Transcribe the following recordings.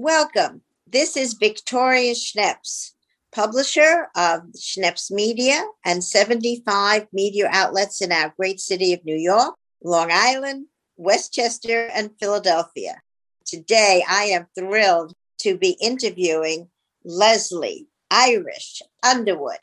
Welcome. This is Victoria Schneps, publisher of Schneps Media and 75 media outlets in our great city of New York, Long Island, Westchester, and Philadelphia. Today, I am thrilled to be interviewing Leslie Irish Underwood.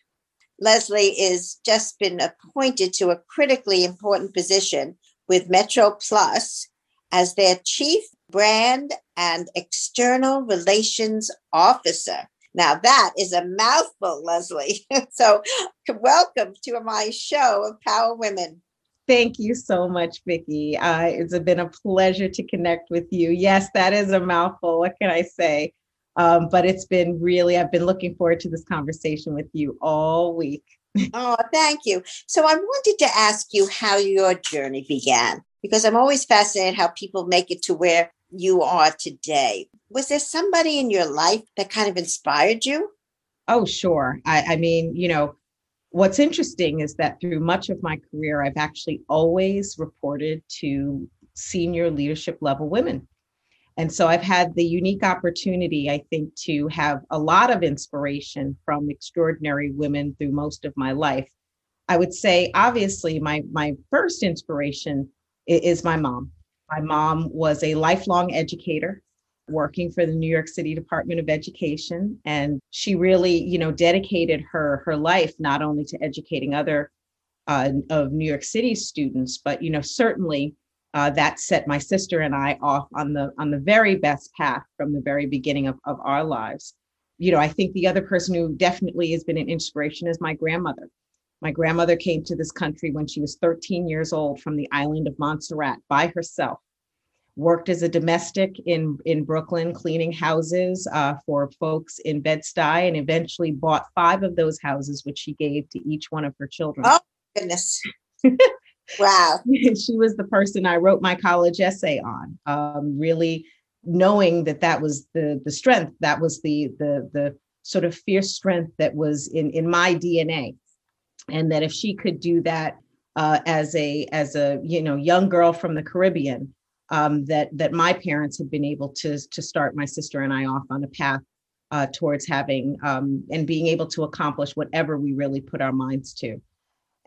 Leslie is just been appointed to a critically important position with Metro Plus as their chief brand and external relations officer. Now that is a mouthful, Leslie. so welcome to my show of Power Women. Thank you so much, Vicki. Uh, it's been a pleasure to connect with you. Yes, that is a mouthful. What can I say? Um, but it's been really, I've been looking forward to this conversation with you all week. oh, thank you. So I wanted to ask you how your journey began because I'm always fascinated how people make it to where you are today. Was there somebody in your life that kind of inspired you? Oh, sure. I, I mean, you know, what's interesting is that through much of my career, I've actually always reported to senior leadership level women. And so I've had the unique opportunity, I think, to have a lot of inspiration from extraordinary women through most of my life. I would say, obviously, my, my first inspiration is my mom. My mom was a lifelong educator working for the New York City Department of Education and she really, you know, dedicated her her life not only to educating other uh, of New York City students, but you know, certainly uh, that set my sister and I off on the on the very best path from the very beginning of, of our lives. You know, I think the other person who definitely has been an inspiration is my grandmother. My grandmother came to this country when she was 13 years old from the island of Montserrat by herself. Worked as a domestic in, in Brooklyn, cleaning houses uh, for folks in Bed-Stuy, and eventually bought five of those houses, which she gave to each one of her children. Oh, goodness. wow. she was the person I wrote my college essay on, um, really knowing that that was the, the strength, that was the, the, the sort of fierce strength that was in, in my DNA and that if she could do that uh, as a as a you know young girl from the Caribbean, um, that that my parents had been able to to start my sister and I off on a path uh, towards having um, and being able to accomplish whatever we really put our minds to.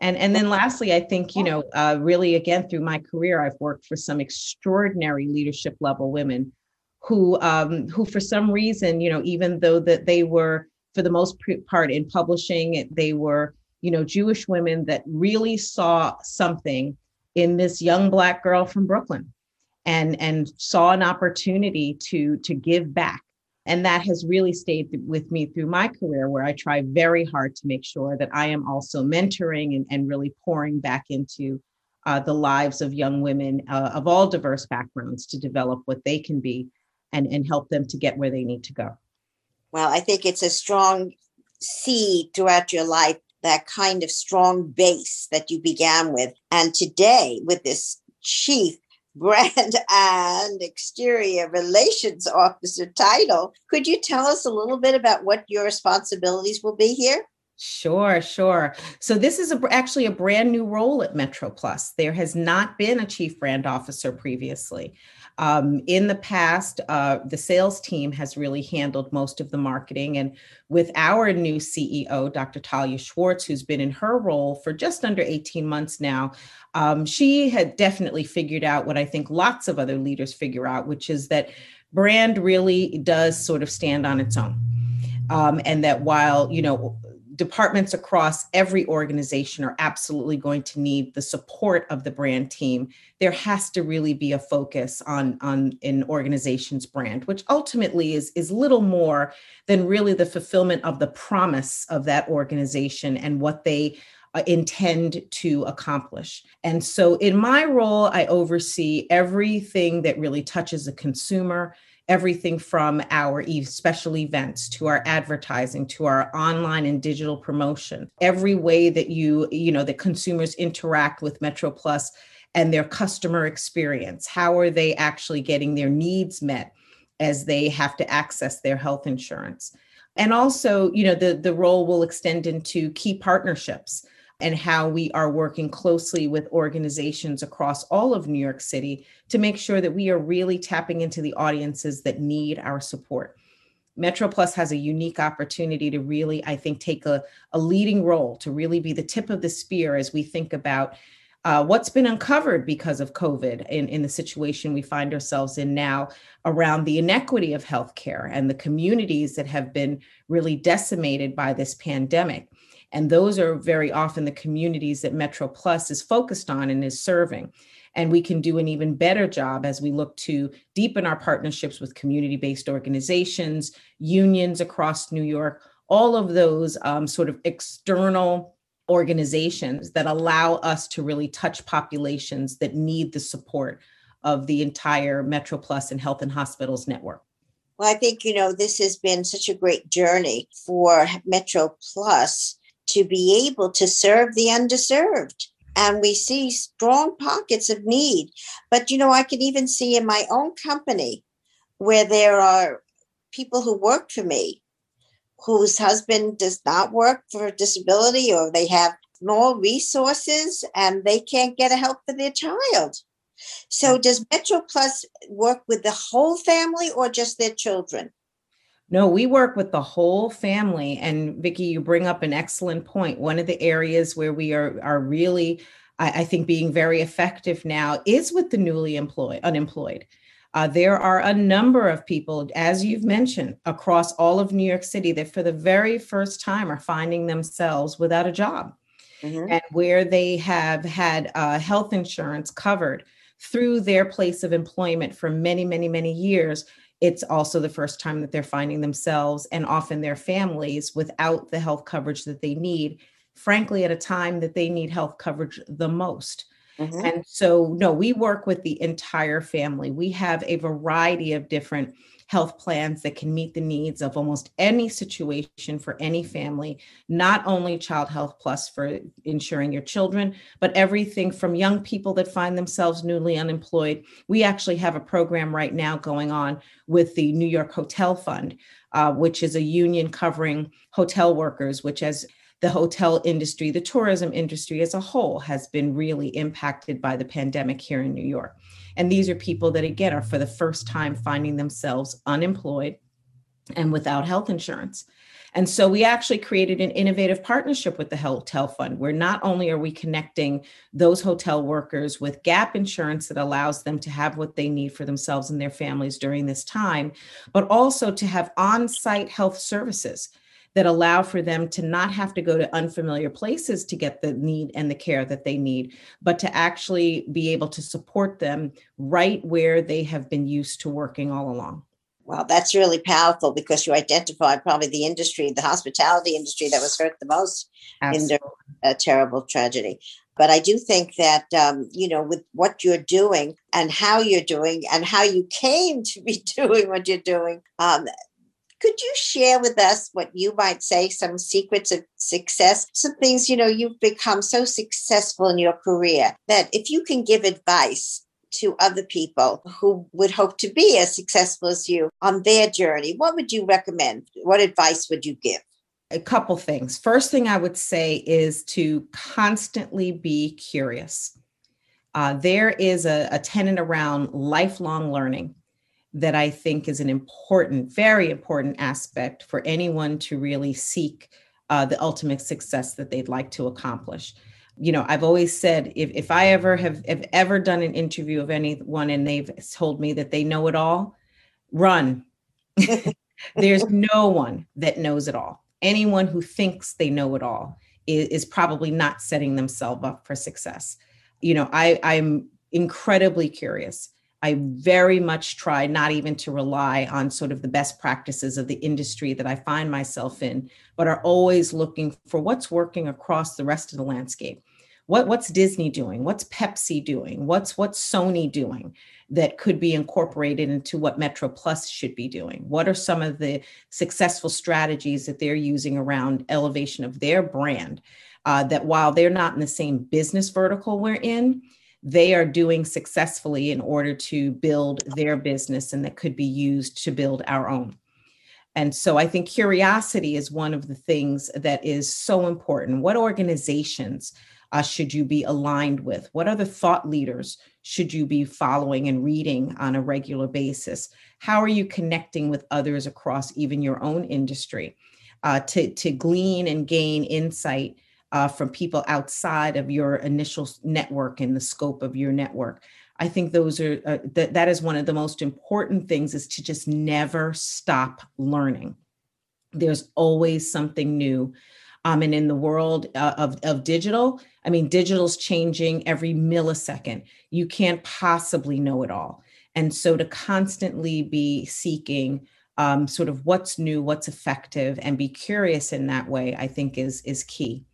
And and then lastly, I think you know uh, really again through my career, I've worked for some extraordinary leadership level women who um, who for some reason you know even though that they were for the most part in publishing, they were you know, Jewish women that really saw something in this young black girl from Brooklyn and and saw an opportunity to to give back and that has really stayed with me through my career where i try very hard to make sure that i am also mentoring and, and really pouring back into uh, the lives of young women uh, of all diverse backgrounds to develop what they can be and, and help them to get where they need to go well i think it's a strong seed throughout your life that kind of strong base that you began with. And today, with this chief brand and exterior relations officer title, could you tell us a little bit about what your responsibilities will be here? Sure, sure. So this is a, actually a brand new role at Metro Plus. There has not been a chief brand officer previously. Um, in the past, uh, the sales team has really handled most of the marketing. And with our new CEO, Dr. Talya Schwartz, who's been in her role for just under 18 months now, um, she had definitely figured out what I think lots of other leaders figure out, which is that brand really does sort of stand on its own. Um, and that while, you know, departments across every organization are absolutely going to need the support of the brand team there has to really be a focus on on an organization's brand which ultimately is is little more than really the fulfillment of the promise of that organization and what they uh, intend to accomplish. And so, in my role, I oversee everything that really touches a consumer everything from our special events to our advertising to our online and digital promotion. Every way that you you know that consumers interact with metro plus and their customer experience. How are they actually getting their needs met as they have to access their health insurance? And also you know the the role will extend into key partnerships and how we are working closely with organizations across all of New York City to make sure that we are really tapping into the audiences that need our support. Metro Plus has a unique opportunity to really, I think, take a, a leading role, to really be the tip of the spear as we think about uh, what's been uncovered because of COVID in, in the situation we find ourselves in now around the inequity of healthcare and the communities that have been really decimated by this pandemic. And those are very often the communities that Metro Plus is focused on and is serving. And we can do an even better job as we look to deepen our partnerships with community based organizations, unions across New York, all of those um, sort of external organizations that allow us to really touch populations that need the support of the entire Metro Plus and Health and Hospitals network. Well, I think, you know, this has been such a great journey for Metro Plus to be able to serve the underserved. And we see strong pockets of need. But, you know, I can even see in my own company where there are people who work for me whose husband does not work for disability or they have small resources and they can't get a help for their child. So does Metro Plus work with the whole family or just their children? No, we work with the whole family. And Vicki, you bring up an excellent point. One of the areas where we are are really, I, I think, being very effective now is with the newly employed unemployed. Uh, there are a number of people, as you've mentioned, across all of New York City that for the very first time are finding themselves without a job. Mm-hmm. And where they have had uh, health insurance covered through their place of employment for many, many, many years, it's also the first time that they're finding themselves and often their families without the health coverage that they need, frankly, at a time that they need health coverage the most. Mm-hmm. And so, no, we work with the entire family. We have a variety of different health plans that can meet the needs of almost any situation for any family, not only Child Health Plus for insuring your children, but everything from young people that find themselves newly unemployed. We actually have a program right now going on with the New York Hotel Fund, uh, which is a union covering hotel workers, which has the hotel industry, the tourism industry as a whole has been really impacted by the pandemic here in New York. And these are people that, again, are for the first time finding themselves unemployed and without health insurance. And so we actually created an innovative partnership with the Hotel Fund, where not only are we connecting those hotel workers with gap insurance that allows them to have what they need for themselves and their families during this time, but also to have on site health services that allow for them to not have to go to unfamiliar places to get the need and the care that they need, but to actually be able to support them right where they have been used to working all along. Well, that's really powerful because you identified probably the industry, the hospitality industry that was hurt the most Absolutely. in the terrible tragedy. But I do think that, um, you know, with what you're doing and how you're doing and how you came to be doing what you're doing, um, could you share with us what you might say, some secrets of success, some things, you know, you've become so successful in your career that if you can give advice to other people who would hope to be as successful as you on their journey, what would you recommend? What advice would you give? A couple things. First thing I would say is to constantly be curious. Uh, there is a, a tenet around lifelong learning that I think is an important, very important aspect for anyone to really seek uh, the ultimate success that they'd like to accomplish. You know, I've always said if, if I ever have, have ever done an interview of anyone and they've told me that they know it all, run. There's no one that knows it all. Anyone who thinks they know it all is, is probably not setting themselves up for success. You know, I, I'm incredibly curious I very much try not even to rely on sort of the best practices of the industry that I find myself in, but are always looking for what's working across the rest of the landscape. What, what's Disney doing? What's Pepsi doing? What's what's Sony doing that could be incorporated into what Metro Plus should be doing? What are some of the successful strategies that they're using around elevation of their brand? Uh, that while they're not in the same business vertical we're in, they are doing successfully in order to build their business and that could be used to build our own. And so I think curiosity is one of the things that is so important. What organizations uh, should you be aligned with? What other thought leaders should you be following and reading on a regular basis? How are you connecting with others across even your own industry uh, to, to glean and gain insight uh, from people outside of your initial network and the scope of your network? I think those are uh, that that is one of the most important things is to just never stop learning. There's always something new. Um, and in the world uh, of, of digital, I mean, digital's changing every millisecond. You can't possibly know it all. And so to constantly be seeking um, sort of what's new, what's effective, and be curious in that way, I think is is key.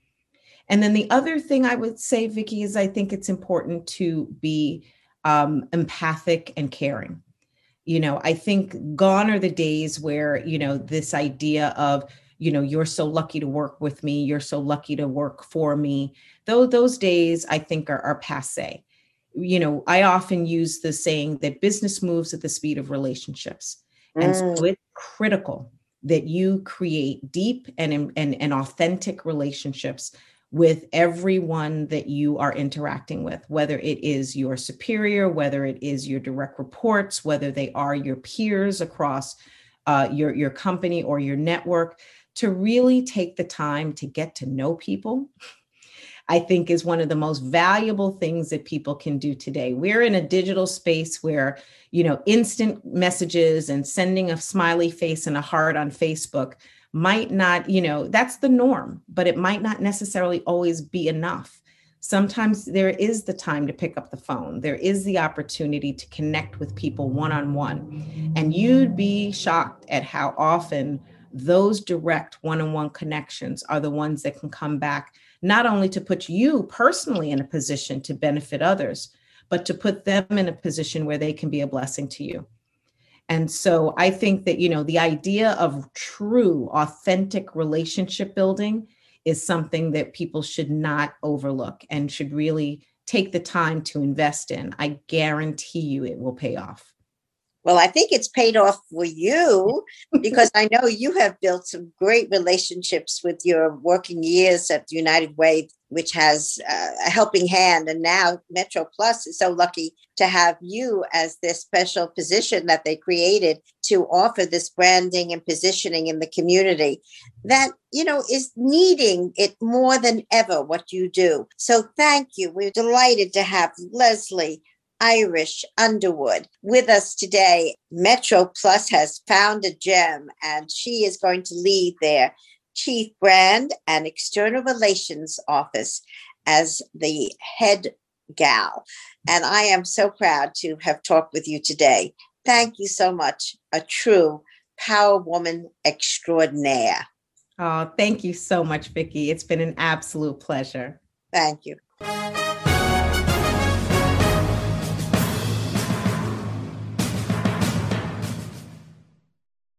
And then the other thing I would say, Vicki, is I think it's important to be um, empathic and caring. You know, I think gone are the days where, you know, this idea of, you know, you're so lucky to work with me, you're so lucky to work for me. Though those days I think are, are passe. You know, I often use the saying that business moves at the speed of relationships. Mm. And so mm. it's critical that you create deep and, and, and authentic relationships with everyone that you are interacting with, whether it is your superior, whether it is your direct reports, whether they are your peers across uh, your, your company or your network, to really take the time to get to know people. I think is one of the most valuable things that people can do today. We're in a digital space where, you know, instant messages and sending a smiley face and a heart on Facebook might not, you know, that's the norm, but it might not necessarily always be enough. Sometimes there is the time to pick up the phone. There is the opportunity to connect with people one on one. And you'd be shocked at how often those direct one on one connections are the ones that can come back, not only to put you personally in a position to benefit others, but to put them in a position where they can be a blessing to you. And so I think that, you know, the idea of true, authentic relationship building is something that people should not overlook and should really take the time to invest in. I guarantee you it will pay off. Well, I think it's paid off for you because I know you have built some great relationships with your working years at United Way, which has uh, a helping hand. And now Metro Plus is so lucky to have you as this special position that they created to offer this branding and positioning in the community that, you know, is needing it more than ever what you do. So thank you. We're delighted to have Leslie Irish Underwood with us today. Metro Plus has found a gem, and she is going to lead their Chief Brand and External Relations Office as the head gal. And I am so proud to have talked with you today. Thank you so much. A true power woman extraordinaire. Oh, thank you so much, Vicki. It's been an absolute pleasure. Thank you.